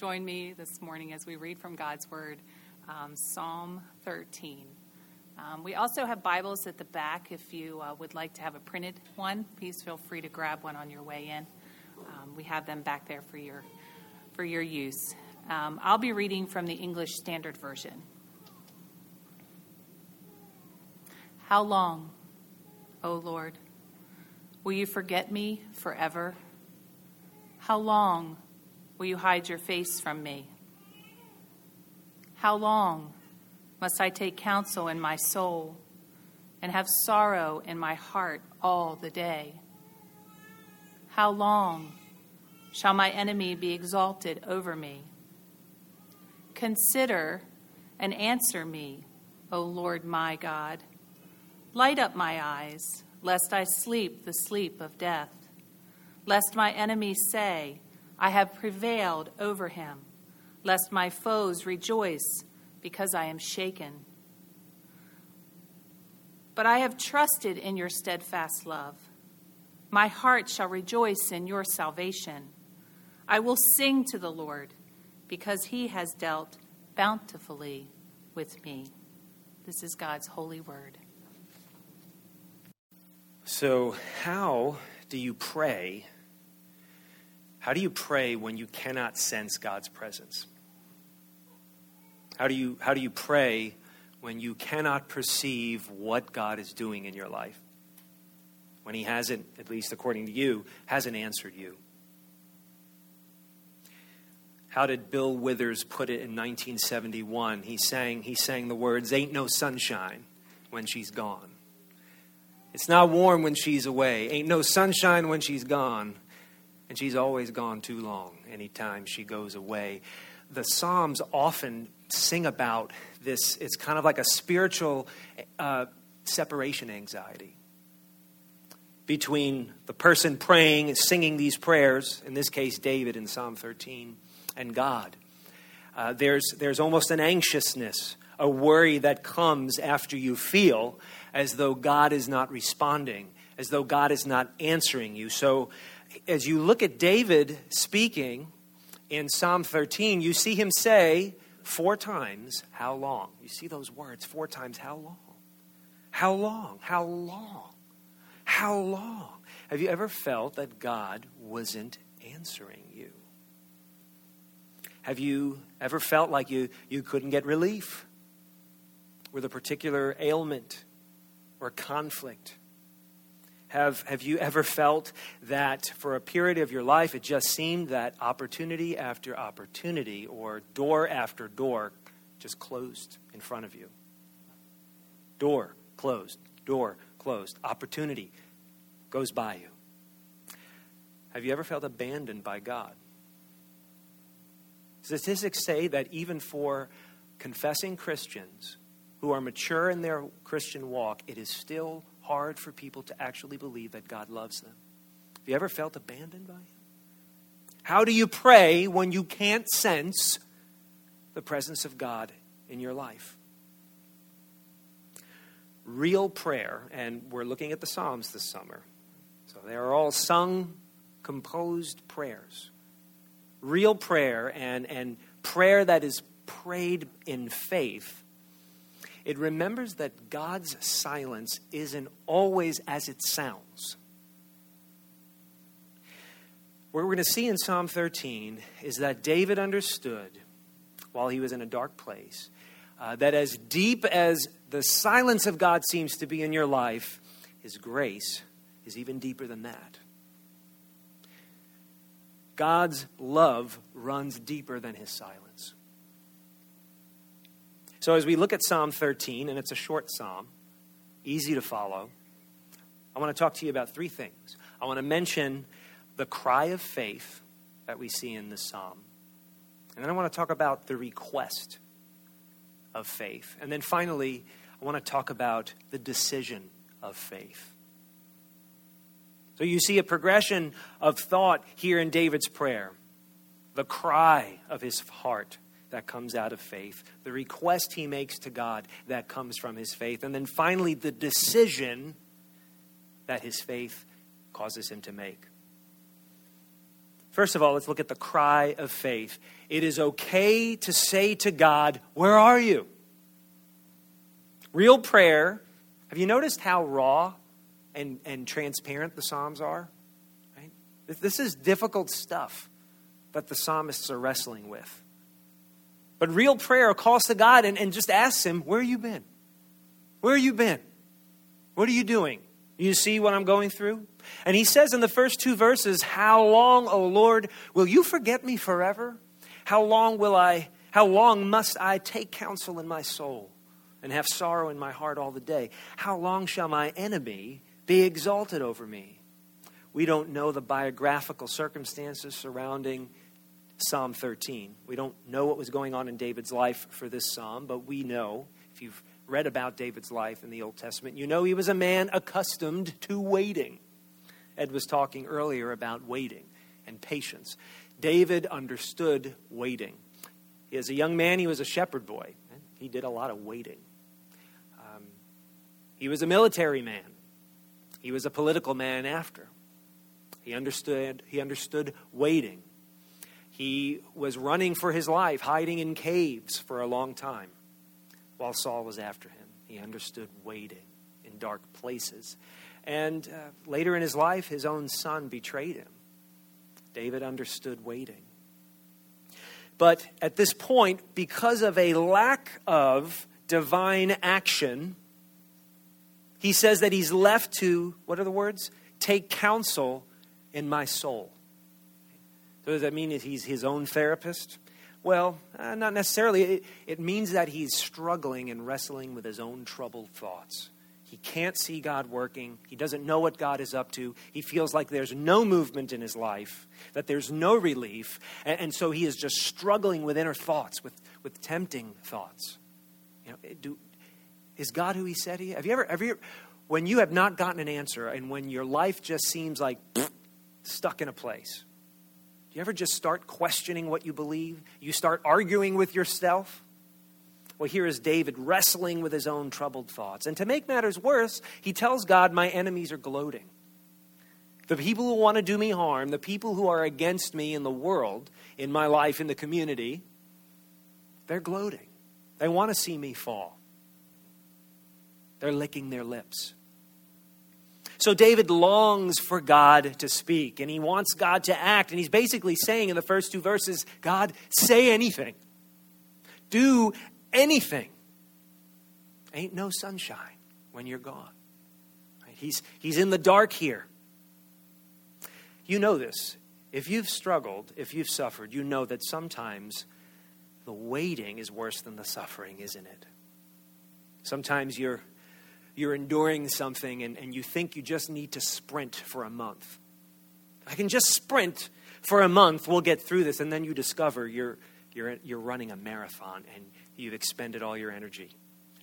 join me this morning as we read from God's Word, um, Psalm 13. Um, we also have Bibles at the back. If you uh, would like to have a printed one, please feel free to grab one on your way in. Um, we have them back there for your for your use. Um, I'll be reading from the English Standard Version. How long, O Lord, will you forget me forever? How long will you hide your face from me? How long must I take counsel in my soul and have sorrow in my heart all the day? How long shall my enemy be exalted over me? Consider and answer me, O Lord my God. Light up my eyes, lest I sleep the sleep of death, lest my enemies say, I have prevailed over him, lest my foes rejoice because I am shaken. But I have trusted in your steadfast love. My heart shall rejoice in your salvation. I will sing to the Lord because he has dealt bountifully with me. This is God's holy word. So, how do you pray? How do you pray when you cannot sense God's presence? How do you, how do you pray when you cannot perceive what God is doing in your life? When He hasn't, at least according to you, hasn't answered you? How did Bill Withers put it in 1971? He sang, he sang the words, Ain't no sunshine when she's gone. It's not warm when she's away. Ain't no sunshine when she's gone. And she's always gone too long anytime she goes away. The Psalms often sing about this. It's kind of like a spiritual uh, separation anxiety between the person praying and singing these prayers, in this case, David in Psalm 13 and God. Uh, there's, there's almost an anxiousness, a worry that comes after you feel as though God is not responding, as though God is not answering you. So, as you look at David speaking in Psalm 13, you see him say four times, How long? You see those words four times, How long? How long? How long? How long? Have you ever felt that God wasn't answering you? Have you ever felt like you, you couldn't get relief with a particular ailment or conflict? Have, have you ever felt that for a period of your life it just seemed that opportunity after opportunity or door after door just closed in front of you? Door closed, door closed, opportunity goes by you. Have you ever felt abandoned by God? Statistics say that even for confessing Christians who are mature in their Christian walk, it is still hard for people to actually believe that God loves them. Have you ever felt abandoned by Him? How do you pray when you can't sense the presence of God in your life? Real prayer, and we're looking at the Psalms this summer. So they are all sung, composed prayers real prayer and, and prayer that is prayed in faith, it remembers that God's silence isn't always as it sounds. What we're going to see in Psalm 13 is that David understood while he was in a dark place uh, that as deep as the silence of God seems to be in your life, his grace is even deeper than that. God's love runs deeper than his silence. So, as we look at Psalm 13, and it's a short psalm, easy to follow, I want to talk to you about three things. I want to mention the cry of faith that we see in this psalm. And then I want to talk about the request of faith. And then finally, I want to talk about the decision of faith. So you see a progression of thought here in David's prayer the cry of his heart that comes out of faith, the request he makes to God that comes from his faith, and then finally the decision that his faith causes him to make. First of all, let's look at the cry of faith. It is okay to say to God, Where are you? Real prayer. Have you noticed how raw and, and transparent the Psalms are? Right? This is difficult stuff that the psalmists are wrestling with. But real prayer calls to God and, and just asks Him, Where have you been? Where are you been? What are you doing? You see what I'm going through? And he says in the first two verses, How long, O Lord, will you forget me forever? How long will I, how long must I take counsel in my soul and have sorrow in my heart all the day? How long shall my enemy be exalted over me? We don't know the biographical circumstances surrounding Psalm 13. We don't know what was going on in David's life for this psalm, but we know, if you've read about David's life in the Old Testament, you know he was a man accustomed to waiting. Ed was talking earlier about waiting and patience. David understood waiting. As a young man, he was a shepherd boy. He did a lot of waiting. Um, he was a military man. He was a political man after. He understood, he understood waiting. He was running for his life, hiding in caves for a long time while Saul was after him. He understood waiting in dark places. And uh, later in his life, his own son betrayed him. David understood waiting. But at this point, because of a lack of divine action, he says that he's left to, what are the words? Take counsel in my soul. Does that mean that he's his own therapist? Well, uh, not necessarily. It, it means that he's struggling and wrestling with his own troubled thoughts. He can't see God working. He doesn't know what God is up to. He feels like there's no movement in his life, that there's no relief. And, and so he is just struggling with inner thoughts, with, with tempting thoughts. You know, do, is God who he said he Have you ever, have you, when you have not gotten an answer and when your life just seems like stuck in a place, do you ever just start questioning what you believe? You start arguing with yourself? Well, here is David wrestling with his own troubled thoughts. And to make matters worse, he tells God, My enemies are gloating. The people who want to do me harm, the people who are against me in the world, in my life, in the community, they're gloating. They want to see me fall. They're licking their lips. So David longs for God to speak and he wants God to act. And he's basically saying in the first two verses God, say anything. Do anything. Ain't no sunshine when you're gone. He's, he's in the dark here. You know this. If you've struggled, if you've suffered, you know that sometimes the waiting is worse than the suffering, isn't it? Sometimes you're, you're enduring something and, and you think you just need to sprint for a month. I can just sprint for a month, we'll get through this. And then you discover you're, you're, you're running a marathon and you've expended all your energy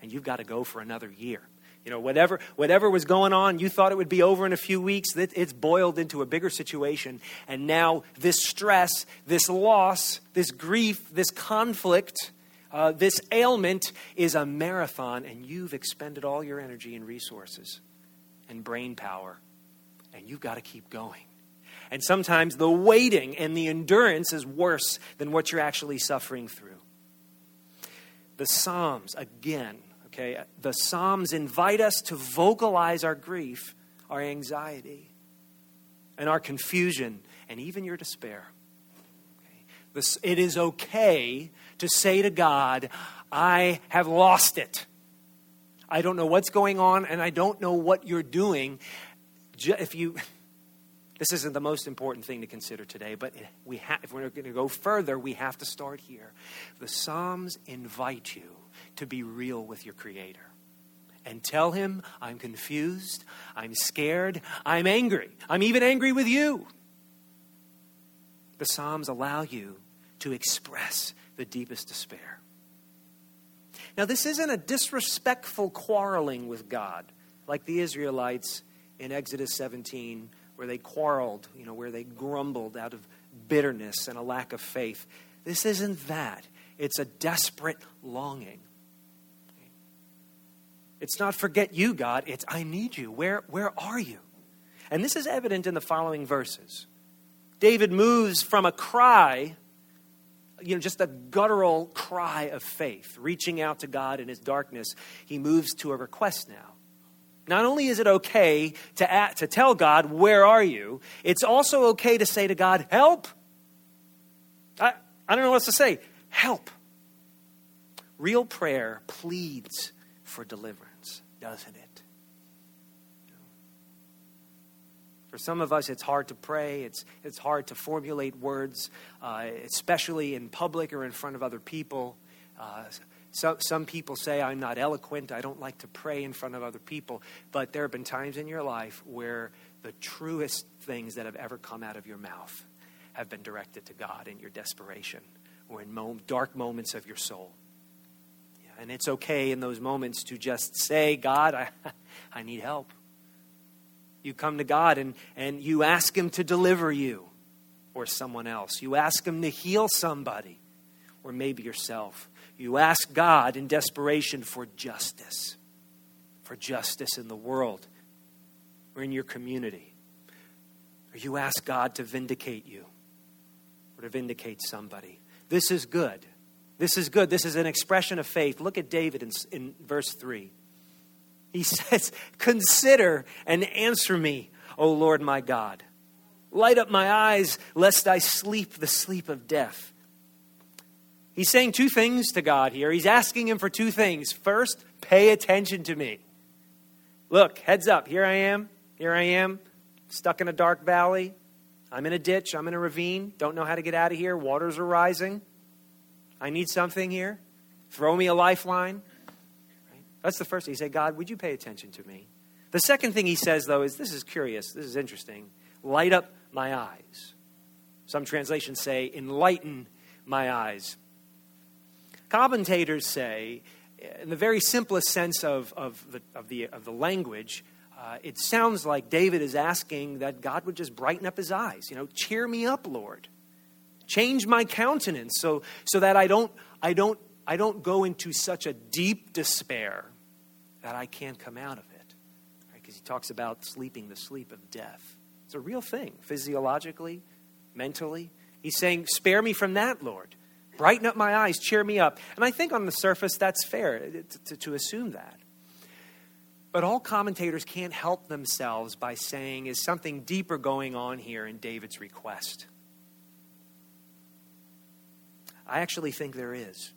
and you've got to go for another year. You know, whatever, whatever was going on, you thought it would be over in a few weeks. It's boiled into a bigger situation. And now, this stress, this loss, this grief, this conflict, uh, this ailment is a marathon, and you've expended all your energy and resources and brain power, and you've got to keep going. And sometimes the waiting and the endurance is worse than what you're actually suffering through. The Psalms, again, okay, the Psalms invite us to vocalize our grief, our anxiety, and our confusion, and even your despair. This, it is okay to say to God, I have lost it. I don't know what's going on, and I don't know what you're doing. If you this isn't the most important thing to consider today, but we ha- if we're going to go further, we have to start here. The Psalms invite you to be real with your Creator and tell Him, I'm confused, I'm scared, I'm angry, I'm even angry with you. The Psalms allow you to express the deepest despair. Now, this isn't a disrespectful quarreling with God like the Israelites in Exodus 17 where they quarreled, you know, where they grumbled out of bitterness and a lack of faith. This isn't that. It's a desperate longing. It's not forget you, God. It's I need you. Where, where are you? And this is evident in the following verses. David moves from a cry, you know, just a guttural cry of faith, reaching out to God in his darkness. He moves to a request now. Not only is it okay to, act, to tell God, Where are you? It's also okay to say to God, Help. I, I don't know what else to say. Help. Real prayer pleads for deliverance, doesn't it? For some of us, it's hard to pray. It's, it's hard to formulate words, uh, especially in public or in front of other people. Uh, so, some people say, I'm not eloquent. I don't like to pray in front of other people. But there have been times in your life where the truest things that have ever come out of your mouth have been directed to God in your desperation or in dark moments of your soul. Yeah, and it's okay in those moments to just say, God, I, I need help. You come to God and, and you ask Him to deliver you or someone else. You ask Him to heal somebody or maybe yourself. You ask God in desperation for justice, for justice in the world or in your community. Or you ask God to vindicate you or to vindicate somebody. This is good. This is good. This is an expression of faith. Look at David in, in verse 3. He says, Consider and answer me, O Lord my God. Light up my eyes, lest I sleep the sleep of death. He's saying two things to God here. He's asking him for two things. First, pay attention to me. Look, heads up. Here I am. Here I am, stuck in a dark valley. I'm in a ditch. I'm in a ravine. Don't know how to get out of here. Waters are rising. I need something here. Throw me a lifeline. That's the first thing. He said, God, would you pay attention to me? The second thing he says, though, is this is curious. This is interesting. Light up my eyes. Some translations say, enlighten my eyes. Commentators say, in the very simplest sense of, of, the, of, the, of the language, uh, it sounds like David is asking that God would just brighten up his eyes. You know, cheer me up, Lord. Change my countenance so, so that I don't, I, don't, I don't go into such a deep despair that I can't come out of it. Because right? he talks about sleeping the sleep of death. It's a real thing, physiologically, mentally. He's saying, Spare me from that, Lord. Brighten up my eyes, cheer me up. And I think on the surface that's fair to, to, to assume that. But all commentators can't help themselves by saying, is something deeper going on here in David's request? I actually think there is.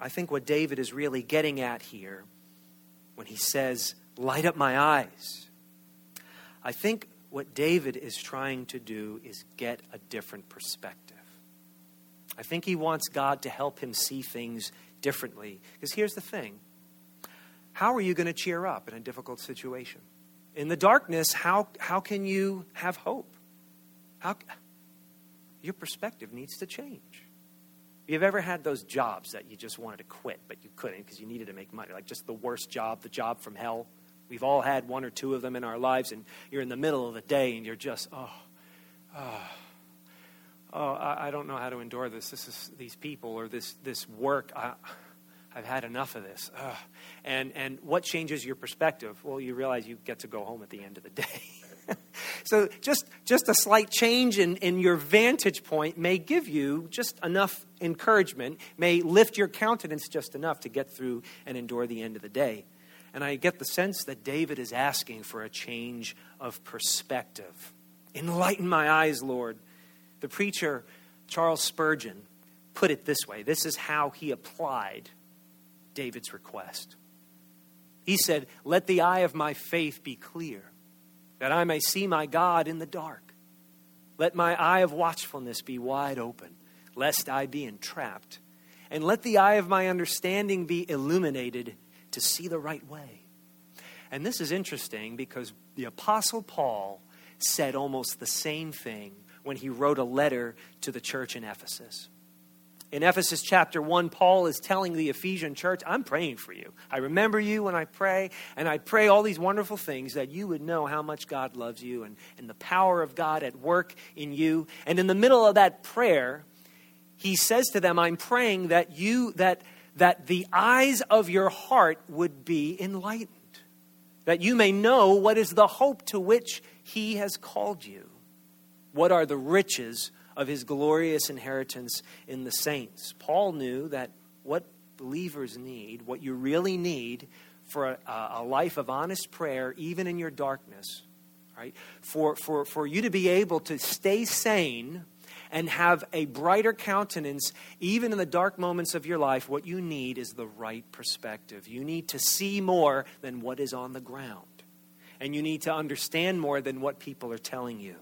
I think what David is really getting at here when he says, Light up my eyes, I think what David is trying to do is get a different perspective. I think he wants God to help him see things differently. Because here's the thing how are you going to cheer up in a difficult situation? In the darkness, how, how can you have hope? How, your perspective needs to change. You've ever had those jobs that you just wanted to quit, but you couldn't because you needed to make money, like just the worst job, the job from hell? We've all had one or two of them in our lives, and you're in the middle of the day and you're just, oh, oh, oh I, I don't know how to endure this. This is these people or this, this work. I, I've had enough of this. And, and what changes your perspective? Well, you realize you get to go home at the end of the day. so just, just a slight change in, in your vantage point may give you just enough encouragement, may lift your countenance just enough to get through and endure the end of the day. And I get the sense that David is asking for a change of perspective. Enlighten my eyes, Lord. The preacher, Charles Spurgeon, put it this way this is how he applied David's request. He said, Let the eye of my faith be clear, that I may see my God in the dark. Let my eye of watchfulness be wide open, lest I be entrapped. And let the eye of my understanding be illuminated to see the right way. And this is interesting because the Apostle Paul said almost the same thing when he wrote a letter to the church in Ephesus. In Ephesians chapter 1, Paul is telling the Ephesian church, I'm praying for you. I remember you when I pray, and I pray all these wonderful things that you would know how much God loves you and, and the power of God at work in you. And in the middle of that prayer, he says to them, I'm praying that you, that, that the eyes of your heart would be enlightened, that you may know what is the hope to which he has called you What are the riches of his glorious inheritance in the saints? Paul knew that what believers need, what you really need for a, a life of honest prayer, even in your darkness, right? For, for, for you to be able to stay sane and have a brighter countenance, even in the dark moments of your life, what you need is the right perspective. You need to see more than what is on the ground. And you need to understand more than what people are telling you.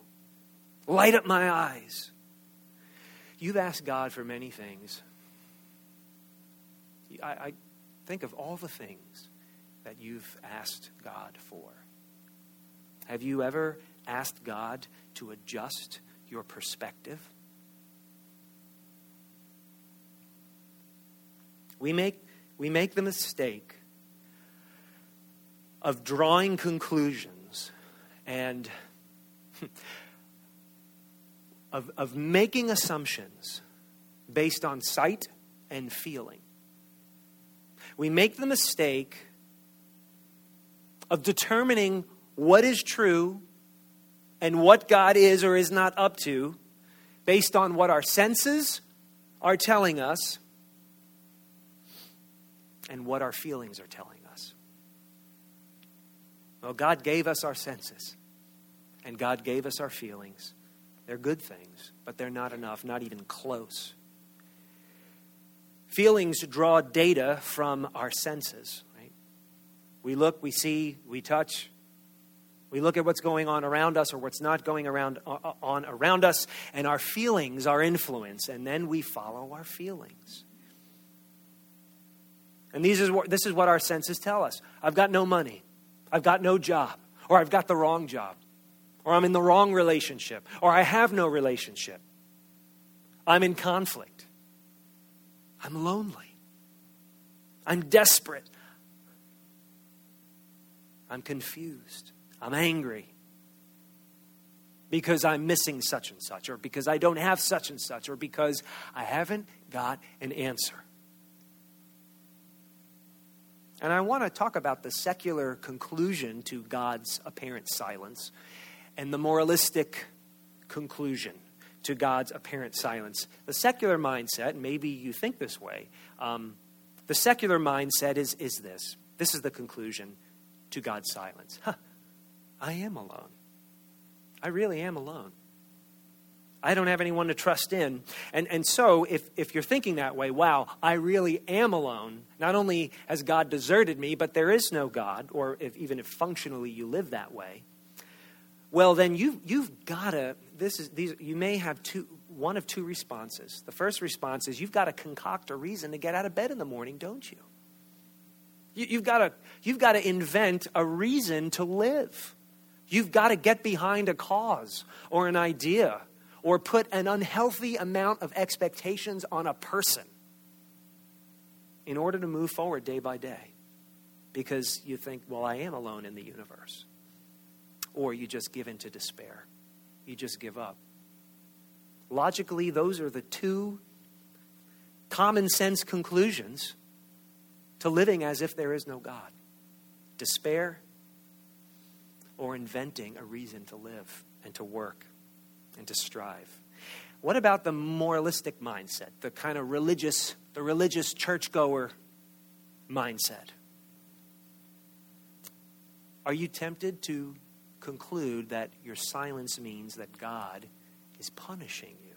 Light up my eyes. You've asked God for many things. I, I think of all the things that you've asked God for. Have you ever asked God to adjust your perspective? We make, we make the mistake of drawing conclusions and of, of making assumptions based on sight and feeling. We make the mistake of determining what is true and what God is or is not up to based on what our senses are telling us and what our feelings are telling us. Well, God gave us our senses and God gave us our feelings. They're good things, but they're not enough, not even close. Feelings draw data from our senses. Right? We look, we see, we touch, we look at what's going on around us or what's not going around uh, uh, on around us, and our feelings are influence, and then we follow our feelings. And these is what, this is what our senses tell us. I've got no money. I've got no job. Or I've got the wrong job. Or I'm in the wrong relationship. Or I have no relationship. I'm in conflict. I'm lonely. I'm desperate. I'm confused. I'm angry because I'm missing such and such, or because I don't have such and such, or because I haven't got an answer. And I want to talk about the secular conclusion to God's apparent silence and the moralistic conclusion to God's apparent silence. The secular mindset, maybe you think this way, um, the secular mindset is, is this. This is the conclusion to God's silence. Huh, I am alone. I really am alone. I don't have anyone to trust in. And, and so, if, if you're thinking that way, wow, I really am alone, not only has God deserted me, but there is no God, or if, even if functionally you live that way, well, then you, you've got to, this is, these, you may have two, one of two responses. The first response is you've got to concoct a reason to get out of bed in the morning, don't you? you you've, got to, you've got to invent a reason to live. You've got to get behind a cause or an idea or put an unhealthy amount of expectations on a person in order to move forward day by day because you think, well, I am alone in the universe. Or you just give in to despair, you just give up. Logically, those are the two common sense conclusions to living as if there is no God despair or inventing a reason to live and to work and to strive. What about the moralistic mindset, the kind of religious, the religious churchgoer mindset? Are you tempted to conclude that your silence means that God is punishing you?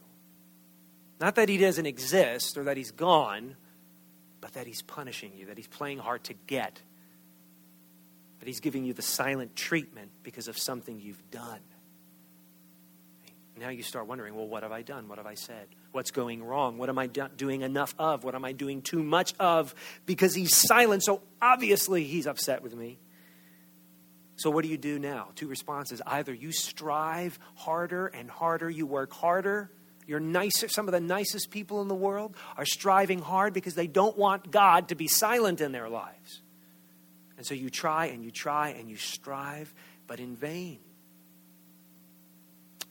Not that he doesn't exist or that he's gone, but that he's punishing you, that he's playing hard to get but He's giving you the silent treatment because of something you've done. Now you start wondering, well, what have I done? What have I said? What's going wrong? What am I do- doing enough of? What am I doing too much of? Because he's silent, so obviously he's upset with me. So, what do you do now? Two responses. Either you strive harder and harder, you work harder. You're nicer. Some of the nicest people in the world are striving hard because they don't want God to be silent in their lives. And so you try and you try and you strive, but in vain.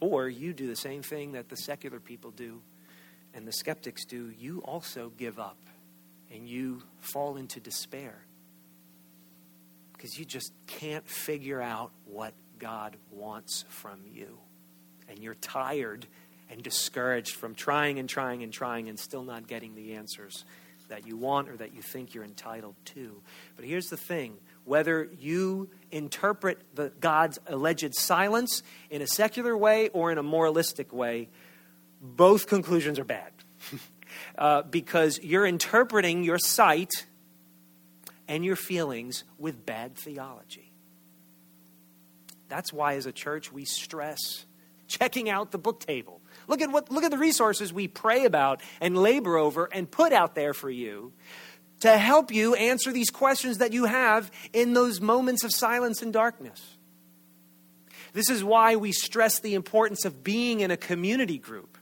Or you do the same thing that the secular people do and the skeptics do. You also give up and you fall into despair because you just can't figure out what God wants from you. and you're tired and discouraged from trying and trying and trying and still not getting the answers that you want or that you think you're entitled to. But here's the thing whether you interpret the, God's alleged silence in a secular way or in a moralistic way, both conclusions are bad. uh, because you're interpreting your sight and your feelings with bad theology. That's why, as a church, we stress checking out the book table. Look at, what, look at the resources we pray about and labor over and put out there for you to help you answer these questions that you have in those moments of silence and darkness. This is why we stress the importance of being in a community group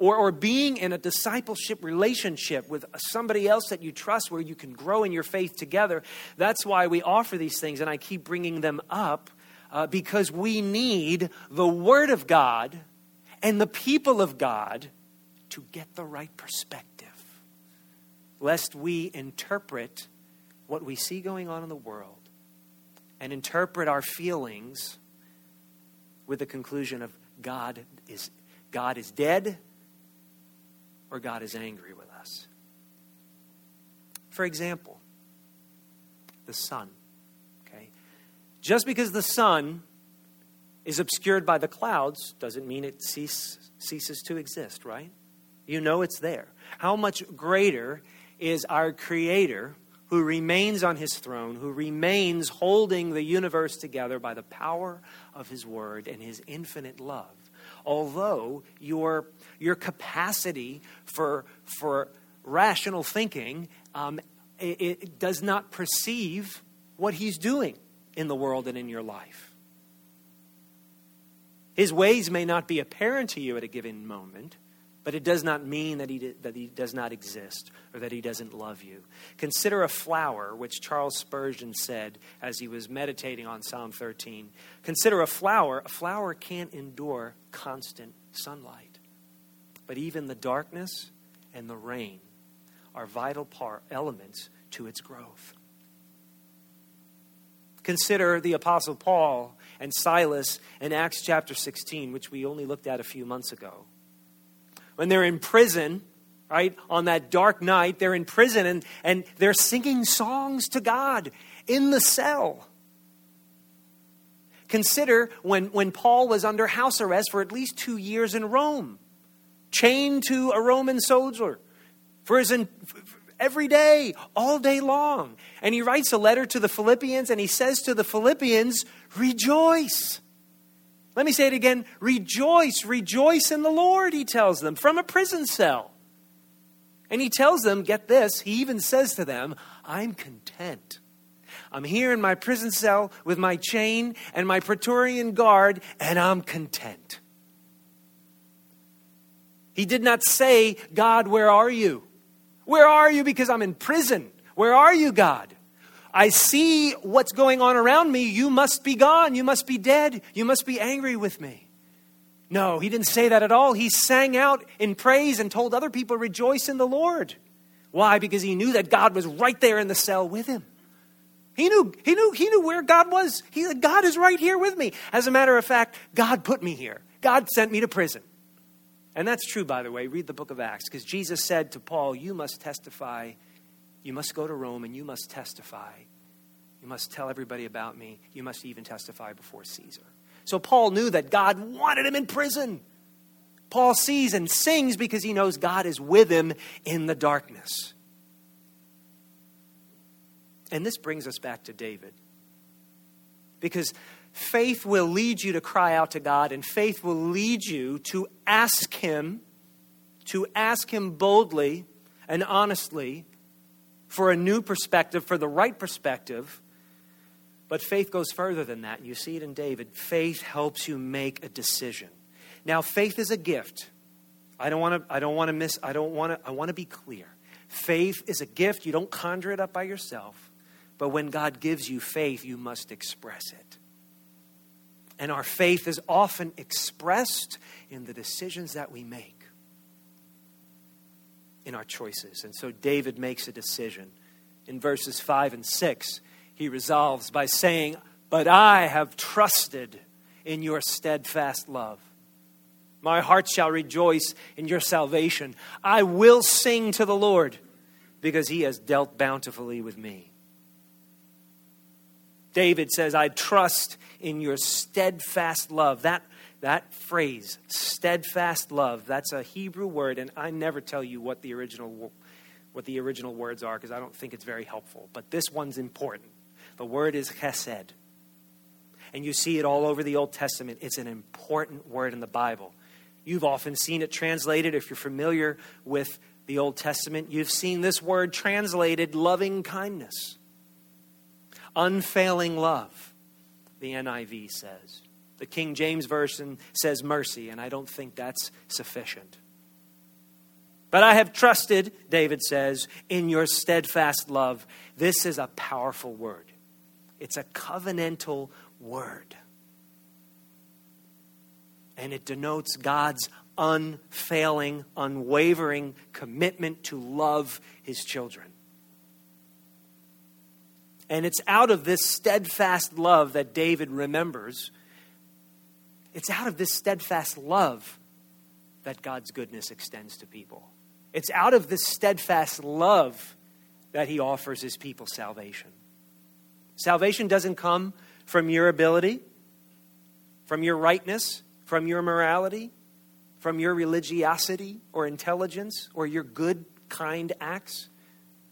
or, or being in a discipleship relationship with somebody else that you trust where you can grow in your faith together. That's why we offer these things, and I keep bringing them up uh, because we need the Word of God and the people of God to get the right perspective, lest we interpret what we see going on in the world and interpret our feelings with the conclusion of God is, God is dead or God is angry with us. For example, the sun. Okay? Just because the sun is obscured by the clouds doesn't mean it cease, ceases to exist, right? You know it's there. How much greater is our Creator who remains on his throne, who remains holding the universe together by the power of his word and his infinite love? Although your, your capacity for, for rational thinking um, it, it does not perceive what he's doing in the world and in your life. His ways may not be apparent to you at a given moment, but it does not mean that he, that he does not exist or that he doesn't love you. Consider a flower, which Charles Spurgeon said as he was meditating on Psalm 13. Consider a flower. A flower can't endure constant sunlight. But even the darkness and the rain are vital part, elements to its growth. Consider the Apostle Paul and Silas in Acts chapter 16, which we only looked at a few months ago when they're in prison, right, on that dark night, they're in prison and, and they're singing songs to God in the cell. Consider when, when Paul was under house arrest for at least two years in Rome, chained to a Roman soldier for his every day, all day long. And he writes a letter to the Philippians and he says to the Philippians, Rejoice. Let me say it again rejoice, rejoice in the Lord, he tells them from a prison cell. And he tells them, get this, he even says to them, I'm content. I'm here in my prison cell with my chain and my Praetorian guard, and I'm content. He did not say, God, where are you? Where are you? Because I'm in prison. Where are you, God? I see what's going on around me. You must be gone. You must be dead. You must be angry with me. No, he didn't say that at all. He sang out in praise and told other people, Rejoice in the Lord. Why? Because he knew that God was right there in the cell with him. He knew, he knew, he knew where God was. He said, God is right here with me. As a matter of fact, God put me here. God sent me to prison. And that's true, by the way. Read the book of Acts, because Jesus said to Paul, You must testify you must go to Rome and you must testify. You must tell everybody about me. You must even testify before Caesar. So Paul knew that God wanted him in prison. Paul sees and sings because he knows God is with him in the darkness. And this brings us back to David. Because faith will lead you to cry out to God, and faith will lead you to ask Him, to ask Him boldly and honestly for a new perspective, for the right perspective. But faith goes further than that. You see it in David. Faith helps you make a decision. Now, faith is a gift. I don't want to I don't want to miss I don't want to I want to be clear. Faith is a gift. You don't conjure it up by yourself. But when God gives you faith, you must express it. And our faith is often expressed in the decisions that we make in our choices. And so David makes a decision. In verses 5 and 6, he resolves by saying, But I have trusted in your steadfast love. My heart shall rejoice in your salvation. I will sing to the Lord because he has dealt bountifully with me. David says, I trust in your steadfast love. That, that phrase, steadfast love, that's a Hebrew word, and I never tell you what the original, what the original words are because I don't think it's very helpful. But this one's important. The word is chesed. And you see it all over the Old Testament. It's an important word in the Bible. You've often seen it translated, if you're familiar with the Old Testament, you've seen this word translated loving kindness, unfailing love, the NIV says. The King James Version says mercy, and I don't think that's sufficient. But I have trusted, David says, in your steadfast love. This is a powerful word. It's a covenantal word and it denotes God's unfailing, unwavering commitment to love his children. And it's out of this steadfast love that David remembers. It's out of this steadfast love that God's goodness extends to people. It's out of this steadfast love that he offers his people salvation. Salvation doesn't come from your ability, from your rightness, from your morality, from your religiosity or intelligence or your good, kind acts.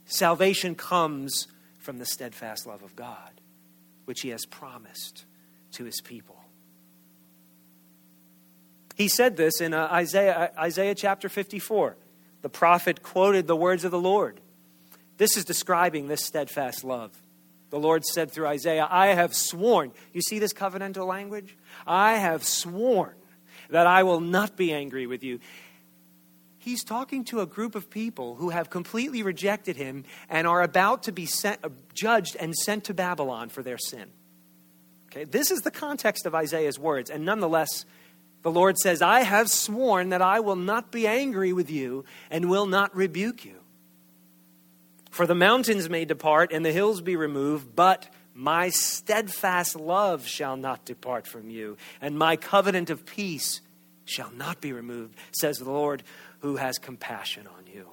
Salvation comes from the steadfast love of God, which He has promised to His people. He said this in uh, Isaiah, uh, Isaiah chapter 54. The prophet quoted the words of the Lord. This is describing this steadfast love. The Lord said through Isaiah, I have sworn. You see this covenantal language? I have sworn that I will not be angry with you. He's talking to a group of people who have completely rejected him and are about to be sent, uh, judged and sent to Babylon for their sin. Okay, this is the context of Isaiah's words, and nonetheless, the Lord says, I have sworn that I will not be angry with you and will not rebuke you. For the mountains may depart and the hills be removed, but my steadfast love shall not depart from you, and my covenant of peace shall not be removed, says the Lord who has compassion on you.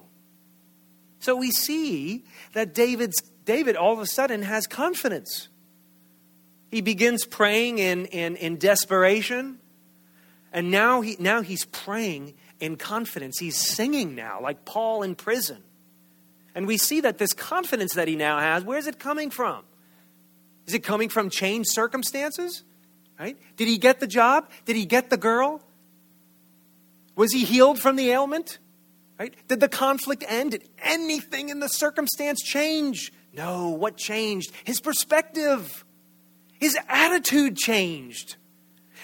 So we see that David's, David all of a sudden has confidence. He begins praying in, in, in desperation, and now, he, now he's praying in confidence. He's singing now, like Paul in prison. And we see that this confidence that he now has, where's it coming from? Is it coming from changed circumstances? Right? Did he get the job? Did he get the girl? Was he healed from the ailment? Right? Did the conflict end? Did anything in the circumstance change? No. What changed? His perspective. His attitude changed.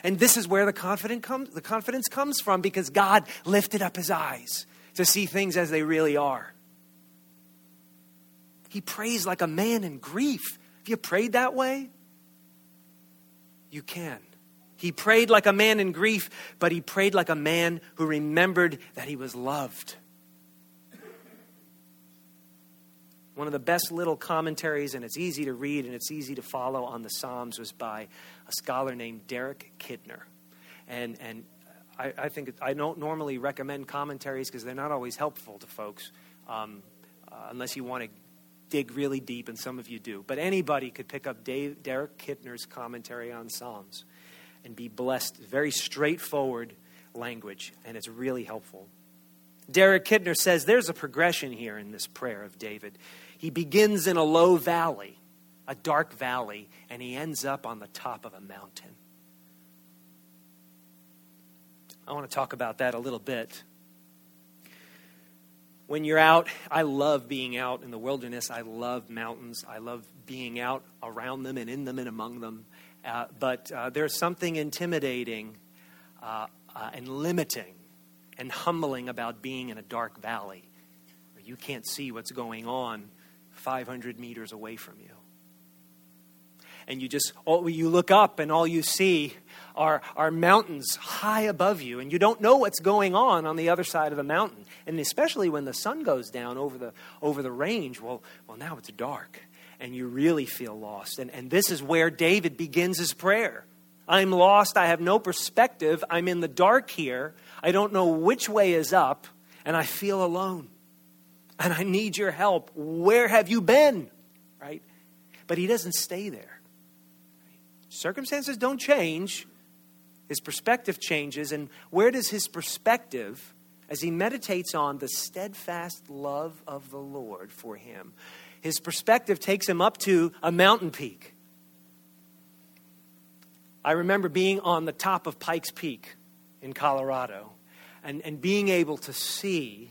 And this is where the, confidence comes, the confidence comes from because God lifted up his eyes to see things as they really are. He prays like a man in grief. Have you prayed that way? You can. He prayed like a man in grief, but he prayed like a man who remembered that he was loved. One of the best little commentaries, and it's easy to read and it's easy to follow on the Psalms, was by a scholar named Derek Kidner. And, and I, I think I don't normally recommend commentaries because they're not always helpful to folks um, uh, unless you want to dig really deep, and some of you do. But anybody could pick up Dave, Derek Kidner's commentary on Psalms and be blessed. Very straightforward language, and it's really helpful. Derek Kidner says there's a progression here in this prayer of David. He begins in a low valley, a dark valley, and he ends up on the top of a mountain. I want to talk about that a little bit when you're out, I love being out in the wilderness. I love mountains. I love being out around them and in them and among them. Uh, but uh, there's something intimidating uh, uh and limiting and humbling about being in a dark valley where you can't see what's going on 500 meters away from you. And you just, you look up and all you see are, are mountains high above you, and you don't know what's going on on the other side of the mountain. And especially when the sun goes down over the, over the range, well, well, now it's dark, and you really feel lost. And, and this is where David begins his prayer I'm lost. I have no perspective. I'm in the dark here. I don't know which way is up, and I feel alone. And I need your help. Where have you been? Right? But he doesn't stay there. Circumstances don't change, his perspective changes. And where does his perspective, as he meditates on the steadfast love of the Lord for him, his perspective takes him up to a mountain peak. I remember being on the top of Pikes Peak in Colorado and, and being able to see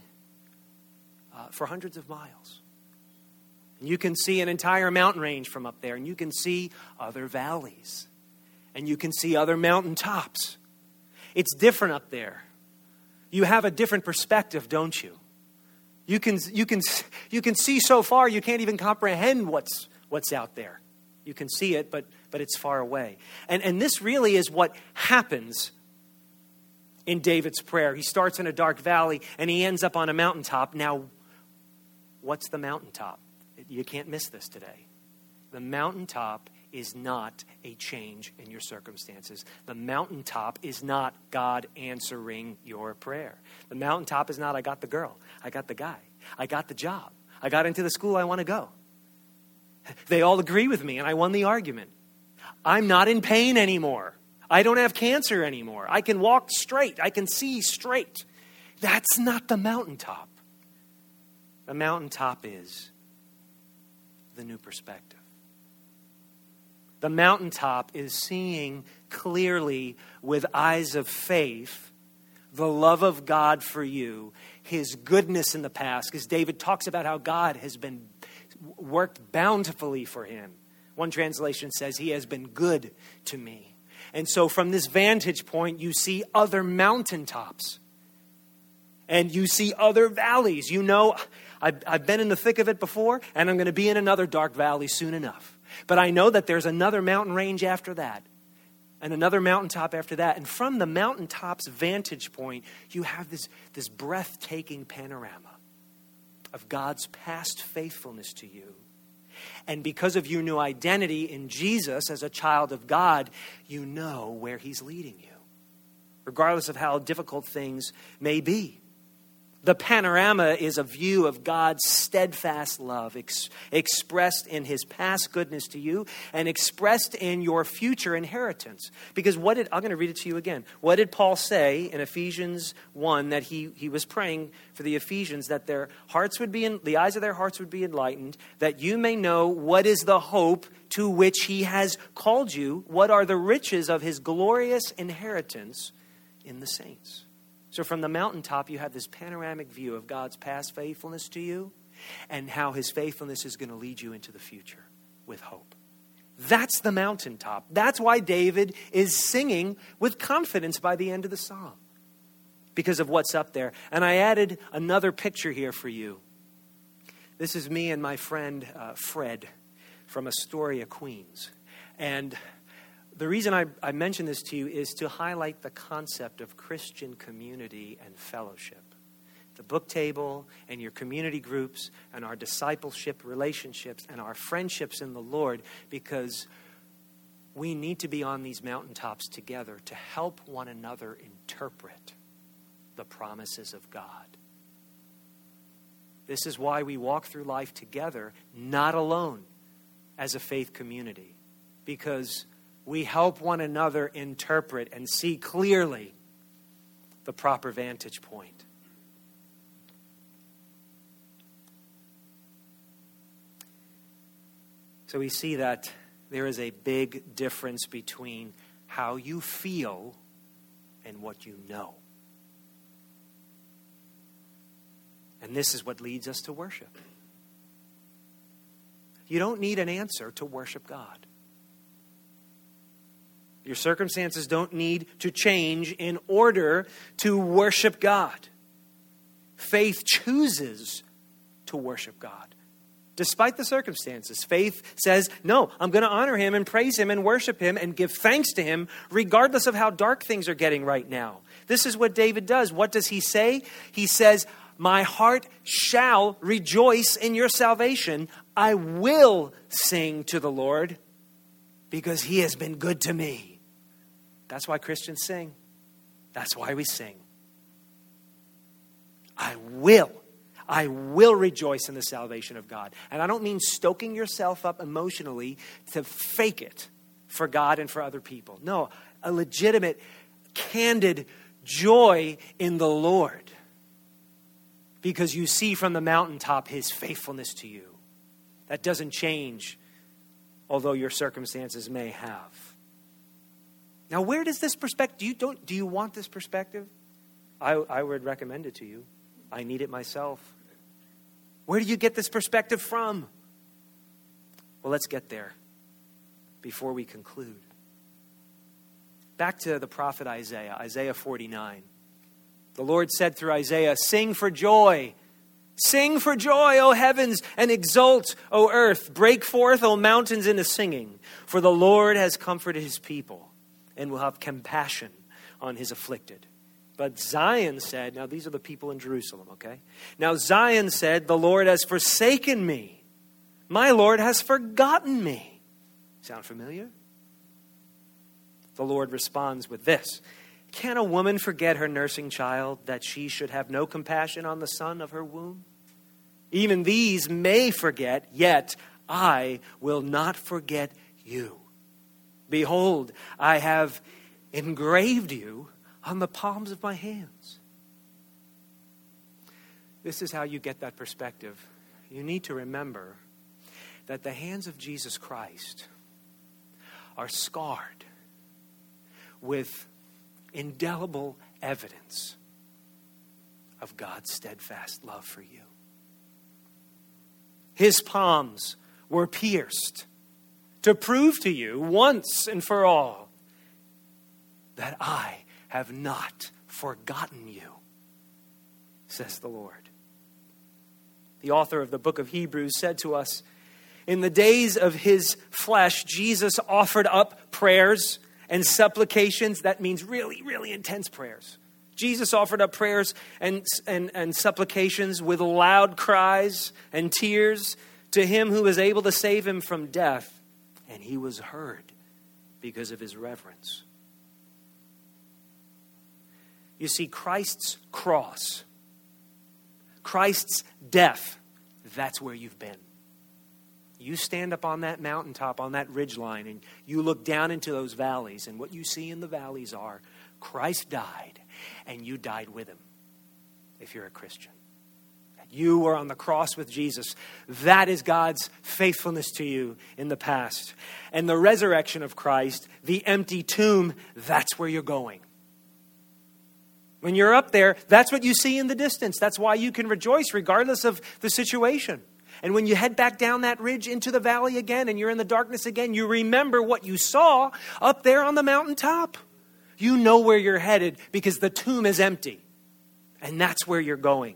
uh, for hundreds of miles. And you can see an entire mountain range from up there, and you can see other valleys and you can see other mountain tops. It's different up there. You have a different perspective, don't you? You can, you can, you can see so far you can't even comprehend what's, what's out there. You can see it, but, but it's far away. And, and this really is what happens in David's prayer. He starts in a dark valley and he ends up on a mountaintop. Now, what's the mountaintop? You can't miss this today. The mountaintop is not a change in your circumstances. The mountaintop is not God answering your prayer. The mountaintop is not, I got the girl, I got the guy, I got the job, I got into the school I want to go. They all agree with me, and I won the argument. I'm not in pain anymore. I don't have cancer anymore. I can walk straight. I can see straight. That's not the mountaintop. The mountaintop is the new perspective. The mountaintop is seeing clearly with eyes of faith the love of God for you, his goodness in the past, because David talks about how God has been worked bountifully for him. One translation says, He has been good to me. And so, from this vantage point, you see other mountaintops and you see other valleys. You know, I've, I've been in the thick of it before, and I'm going to be in another dark valley soon enough. But I know that there's another mountain range after that, and another mountaintop after that. And from the mountaintop's vantage point, you have this, this breathtaking panorama of God's past faithfulness to you. And because of your new identity in Jesus as a child of God, you know where He's leading you, regardless of how difficult things may be. The panorama is a view of God's steadfast love ex- expressed in his past goodness to you and expressed in your future inheritance. Because what did, I'm going to read it to you again. What did Paul say in Ephesians 1 that he, he was praying for the Ephesians that their hearts would be, in, the eyes of their hearts would be enlightened, that you may know what is the hope to which he has called you, what are the riches of his glorious inheritance in the saints. So from the mountaintop, you have this panoramic view of God's past faithfulness to you and how his faithfulness is going to lead you into the future with hope. That's the mountaintop. That's why David is singing with confidence by the end of the psalm because of what's up there. And I added another picture here for you. This is me and my friend uh, Fred from Astoria, Queens. And the reason I, I mention this to you is to highlight the concept of Christian community and fellowship. The book table and your community groups and our discipleship relationships and our friendships in the Lord because we need to be on these mountaintops together to help one another interpret the promises of God. This is why we walk through life together, not alone as a faith community, because we help one another interpret and see clearly the proper vantage point. So we see that there is a big difference between how you feel and what you know. And this is what leads us to worship. You don't need an answer to worship God. Your circumstances don't need to change in order to worship God. Faith chooses to worship God. Despite the circumstances, faith says, No, I'm going to honor him and praise him and worship him and give thanks to him, regardless of how dark things are getting right now. This is what David does. What does he say? He says, My heart shall rejoice in your salvation. I will sing to the Lord because he has been good to me. That's why Christians sing. That's why we sing. I will. I will rejoice in the salvation of God. And I don't mean stoking yourself up emotionally to fake it for God and for other people. No, a legitimate, candid joy in the Lord because you see from the mountaintop his faithfulness to you. That doesn't change, although your circumstances may have. Now, where does this perspective, do you, don't, do you want this perspective? I, I would recommend it to you. I need it myself. Where do you get this perspective from? Well, let's get there before we conclude. Back to the prophet Isaiah, Isaiah 49. The Lord said through Isaiah, Sing for joy. Sing for joy, O heavens, and exult, O earth. Break forth, O mountains, into singing. For the Lord has comforted his people and will have compassion on his afflicted. But Zion said, now these are the people in Jerusalem, okay? Now Zion said, The Lord has forsaken me. My Lord has forgotten me. Sound familiar? The Lord responds with this Can a woman forget her nursing child that she should have no compassion on the son of her womb? Even these may forget, yet I will not forget you. Behold, I have engraved you on the palms of my hands. This is how you get that perspective. You need to remember that the hands of Jesus Christ are scarred with indelible evidence of God's steadfast love for you. His palms were pierced to prove to you once and for all that I have not forgotten you, says the Lord. The author of the book of Hebrews said to us, In the days of his flesh, Jesus offered up prayers and supplications. That means really, really intense prayers. Jesus offered up prayers and, and, and supplications with loud cries and tears to him who was able to save him from death, and he was heard because of his reverence. You see, Christ's cross, Christ's death, that's where you've been. You stand up on that mountaintop, on that ridge line, and you look down into those valleys, and what you see in the valleys are Christ died, and you died with him, if you're a Christian. You were on the cross with Jesus. That is God's faithfulness to you in the past. And the resurrection of Christ, the empty tomb, that's where you're going. When you're up there, that's what you see in the distance. That's why you can rejoice regardless of the situation. And when you head back down that ridge into the valley again and you're in the darkness again, you remember what you saw up there on the mountaintop. You know where you're headed because the tomb is empty. And that's where you're going.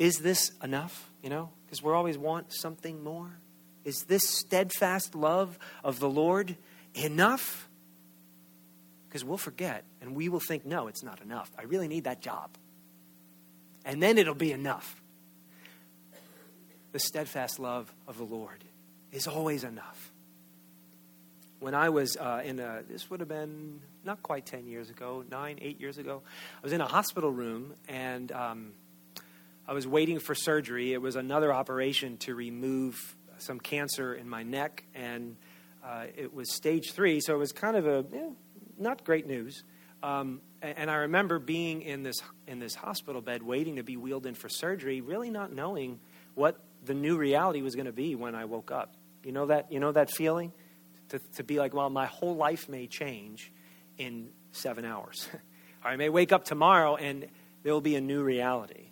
Is this enough? You know, because we always want something more. Is this steadfast love of the Lord enough? Because we'll forget and we will think, no, it's not enough. I really need that job. And then it'll be enough. The steadfast love of the Lord is always enough. When I was uh, in a, this would have been not quite 10 years ago, nine, eight years ago, I was in a hospital room and um, I was waiting for surgery. It was another operation to remove some cancer in my neck, and uh, it was stage three, so it was kind of a, not great news. Um, and I remember being in this in this hospital bed, waiting to be wheeled in for surgery, really not knowing what the new reality was going to be when I woke up. You know that you know that feeling to, to be like, well, my whole life may change in seven hours. I may wake up tomorrow and there will be a new reality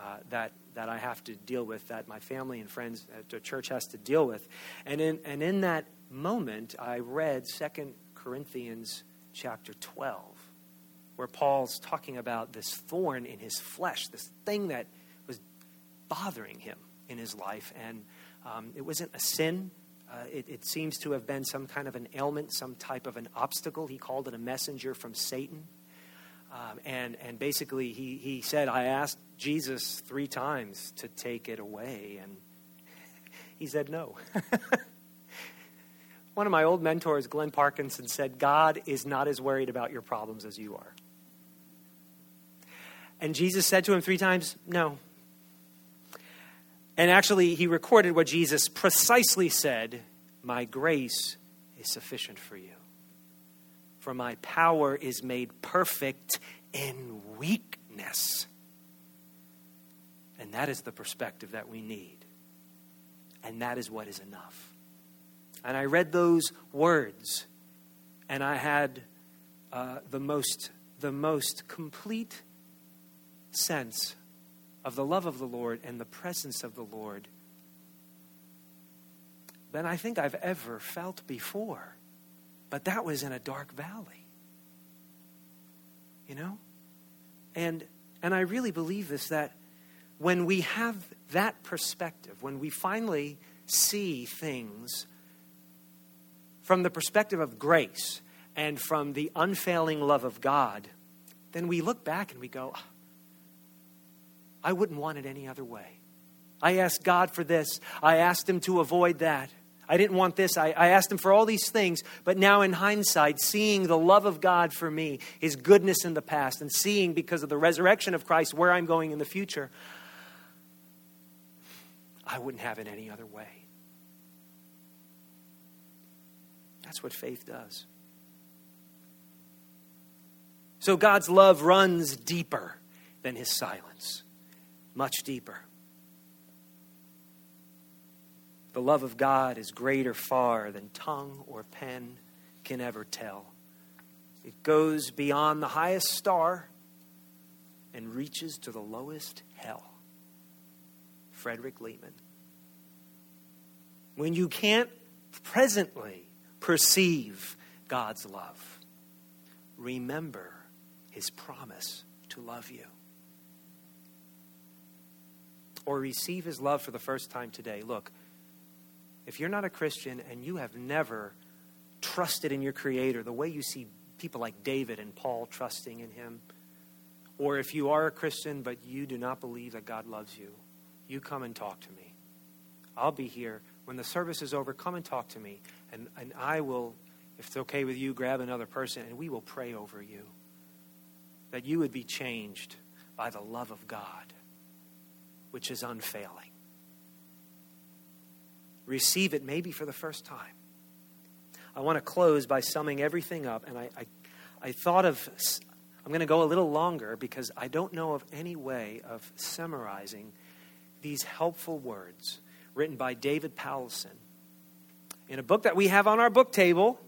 uh, that that I have to deal with, that my family and friends at the church has to deal with. And in and in that moment, I read Second Corinthians chapter 12, where Paul's talking about this thorn in his flesh, this thing that was bothering him in his life. And um, it wasn't a sin. Uh, it, it seems to have been some kind of an ailment, some type of an obstacle. He called it a messenger from Satan. Um, and, and basically, he, he said, I asked Jesus three times to take it away, and he said no. one of my old mentors, Glenn Parkinson, said, God is not as worried about your problems as you are. And Jesus said to him three times, No. And actually, he recorded what Jesus precisely said My grace is sufficient for you. For my power is made perfect in weakness. And that is the perspective that we need. And that is what is enough. And I read those words, and I had uh, the, most, the most complete sense of the love of the Lord and the presence of the Lord than I think I've ever felt before. But that was in a dark valley. You know? And and I really believe this that when we have that perspective, when we finally see things from the perspective of grace and from the unfailing love of God, then we look back and we go, ah, I wouldn't want it any other way. I asked God for this. I asked Him to avoid that. I didn't want this. I, I, asked Him for all these things. But now, in hindsight, seeing the love of God for me, His goodness in the past, and seeing because of the resurrection of Christ where I'm going in the future, I wouldn't have it any other way. That's what faith does. So God's love runs deeper than His silence much deeper. The love of God is greater far than tongue or pen can ever tell. It goes beyond the highest star and reaches to the lowest hell. Frederick Lehman. When you can't presently perceive God's love, remember his promise to love you or receive his love for the first time today, look, if you're not a Christian and you have never trusted in your Creator the way you see people like David and Paul trusting in him, or if you are a Christian but you do not believe that God loves you, you come and talk to me. I'll be here. When the service is over, come and talk to me. And, and I will, if it's okay with you, grab another person and we will pray over you. That you would be changed by the love of God which is unfailing. Receive it maybe for the first time. I want to close by summing everything up, and I, I, I thought of, I'm going to go a little longer because I don't know of any way of summarizing these helpful words written by David Powlison in a book that we have on our book table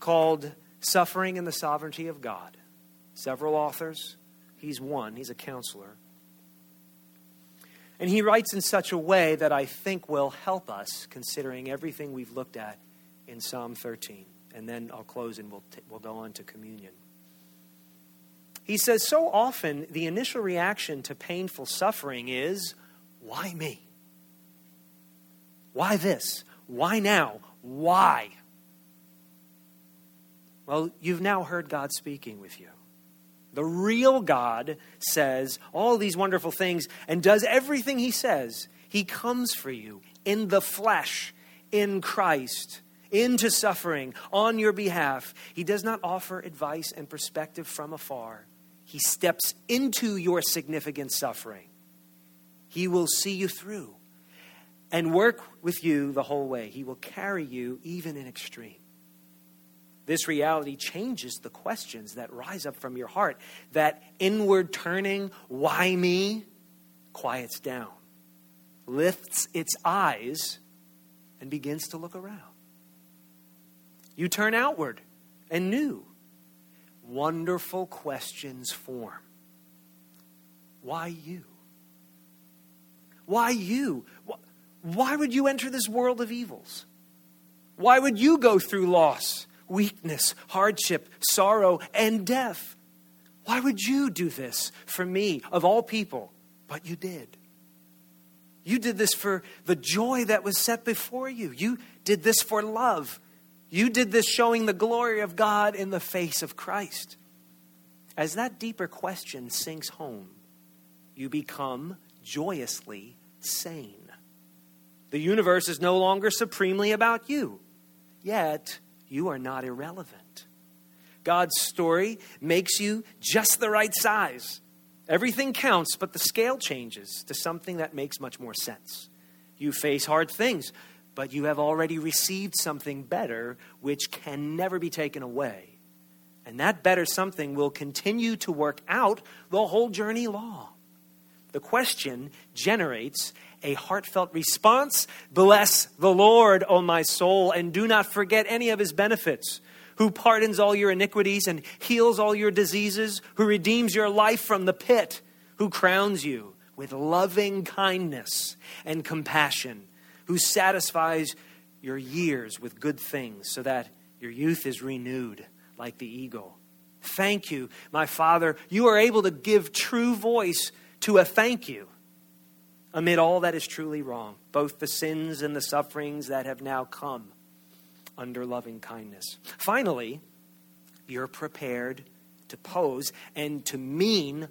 called Suffering and the Sovereignty of God. Several authors. He's one, he's a counselor. And he writes in such a way that I think will help us, considering everything we've looked at in Psalm 13. And then I'll close and we'll, t- we'll go on to communion. He says, So often the initial reaction to painful suffering is, Why me? Why this? Why now? Why? Well, you've now heard God speaking with you. The real God says all these wonderful things and does everything he says. He comes for you in the flesh, in Christ, into suffering on your behalf. He does not offer advice and perspective from afar. He steps into your significant suffering. He will see you through and work with you the whole way. He will carry you even in extreme. This reality changes the questions that rise up from your heart. That inward turning, why me, quiets down, lifts its eyes, and begins to look around. You turn outward and new. Wonderful questions form. Why you? Why you? Why would you enter this world of evils? Why would you go through loss? weakness, hardship, sorrow, and death. Why would you do this for me, of all people? But you did. You did this for the joy that was set before you. You did this for love. You did this showing the glory of God in the face of Christ. As that deeper question sinks home, you become joyously sane. The universe is no longer supremely about you. yet you are not irrelevant. God's story makes you just the right size. Everything counts, but the scale changes to something that makes much more sense. You face hard things, but you have already received something better which can never be taken away. And that better something will continue to work out the whole journey long. The question generates a heartfelt response Bless the Lord, O my soul, and do not forget any of his benefits who pardons all your iniquities and heals all your diseases, who redeems your life from the pit, who crowns you with loving kindness and compassion, who satisfies your years with good things so that your youth is renewed like the eagle. Thank you, my Father. You are able to give true voice to a thank you amid all that is truly wrong, both the sins and the sufferings that have now come under loving kindness. Finally, you're prepared to pose and to mean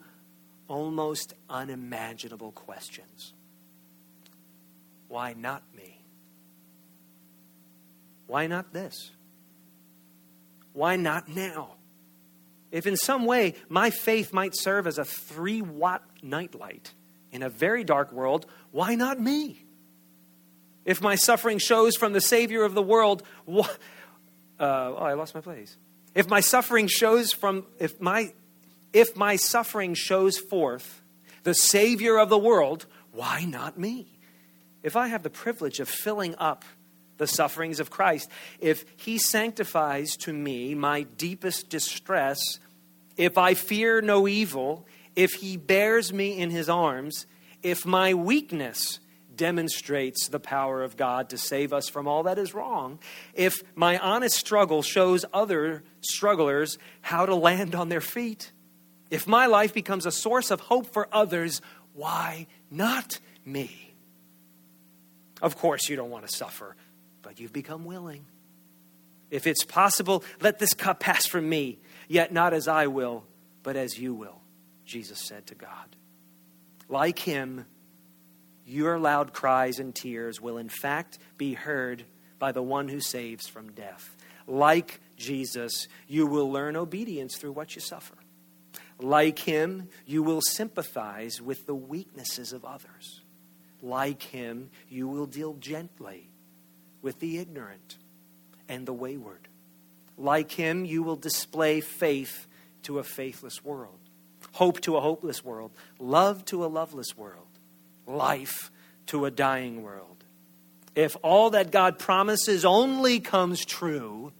almost unimaginable questions. Why not me? Why not this? Why not now? If in some way my faith might serve as a three watt nightlight in a very dark world, why not me? If my suffering shows from the Savior of the world, uh, oh, I lost my place. If my suffering shows from, if my, if my suffering shows forth the Savior of the world, why not me? If I have the privilege of filling up the sufferings of Christ, if He sanctifies to me my deepest distress, if I fear no evil, if He bears me in His arms, if my weakness demonstrates the power of God to save us from all that is wrong, if my honest struggle shows other strugglers how to land on their feet, if my life becomes a source of hope for others, why not me? Of course, you don't want to suffer, but you've become willing. If it's possible, let this cup pass from me, yet not as I will, but as you will, Jesus said to God. Like him, your loud cries and tears will in fact be heard by the one who saves from death. Like Jesus, you will learn obedience through what you suffer. Like him, you will sympathize with the weaknesses of others. Like him, you will deal gently with the ignorant and the wayward. Like him, you will display faith to a faithless world, hope to a hopeless world, love to a loveless world life to a dying world. If all that God promises only comes true,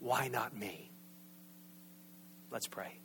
why not me? Let's pray.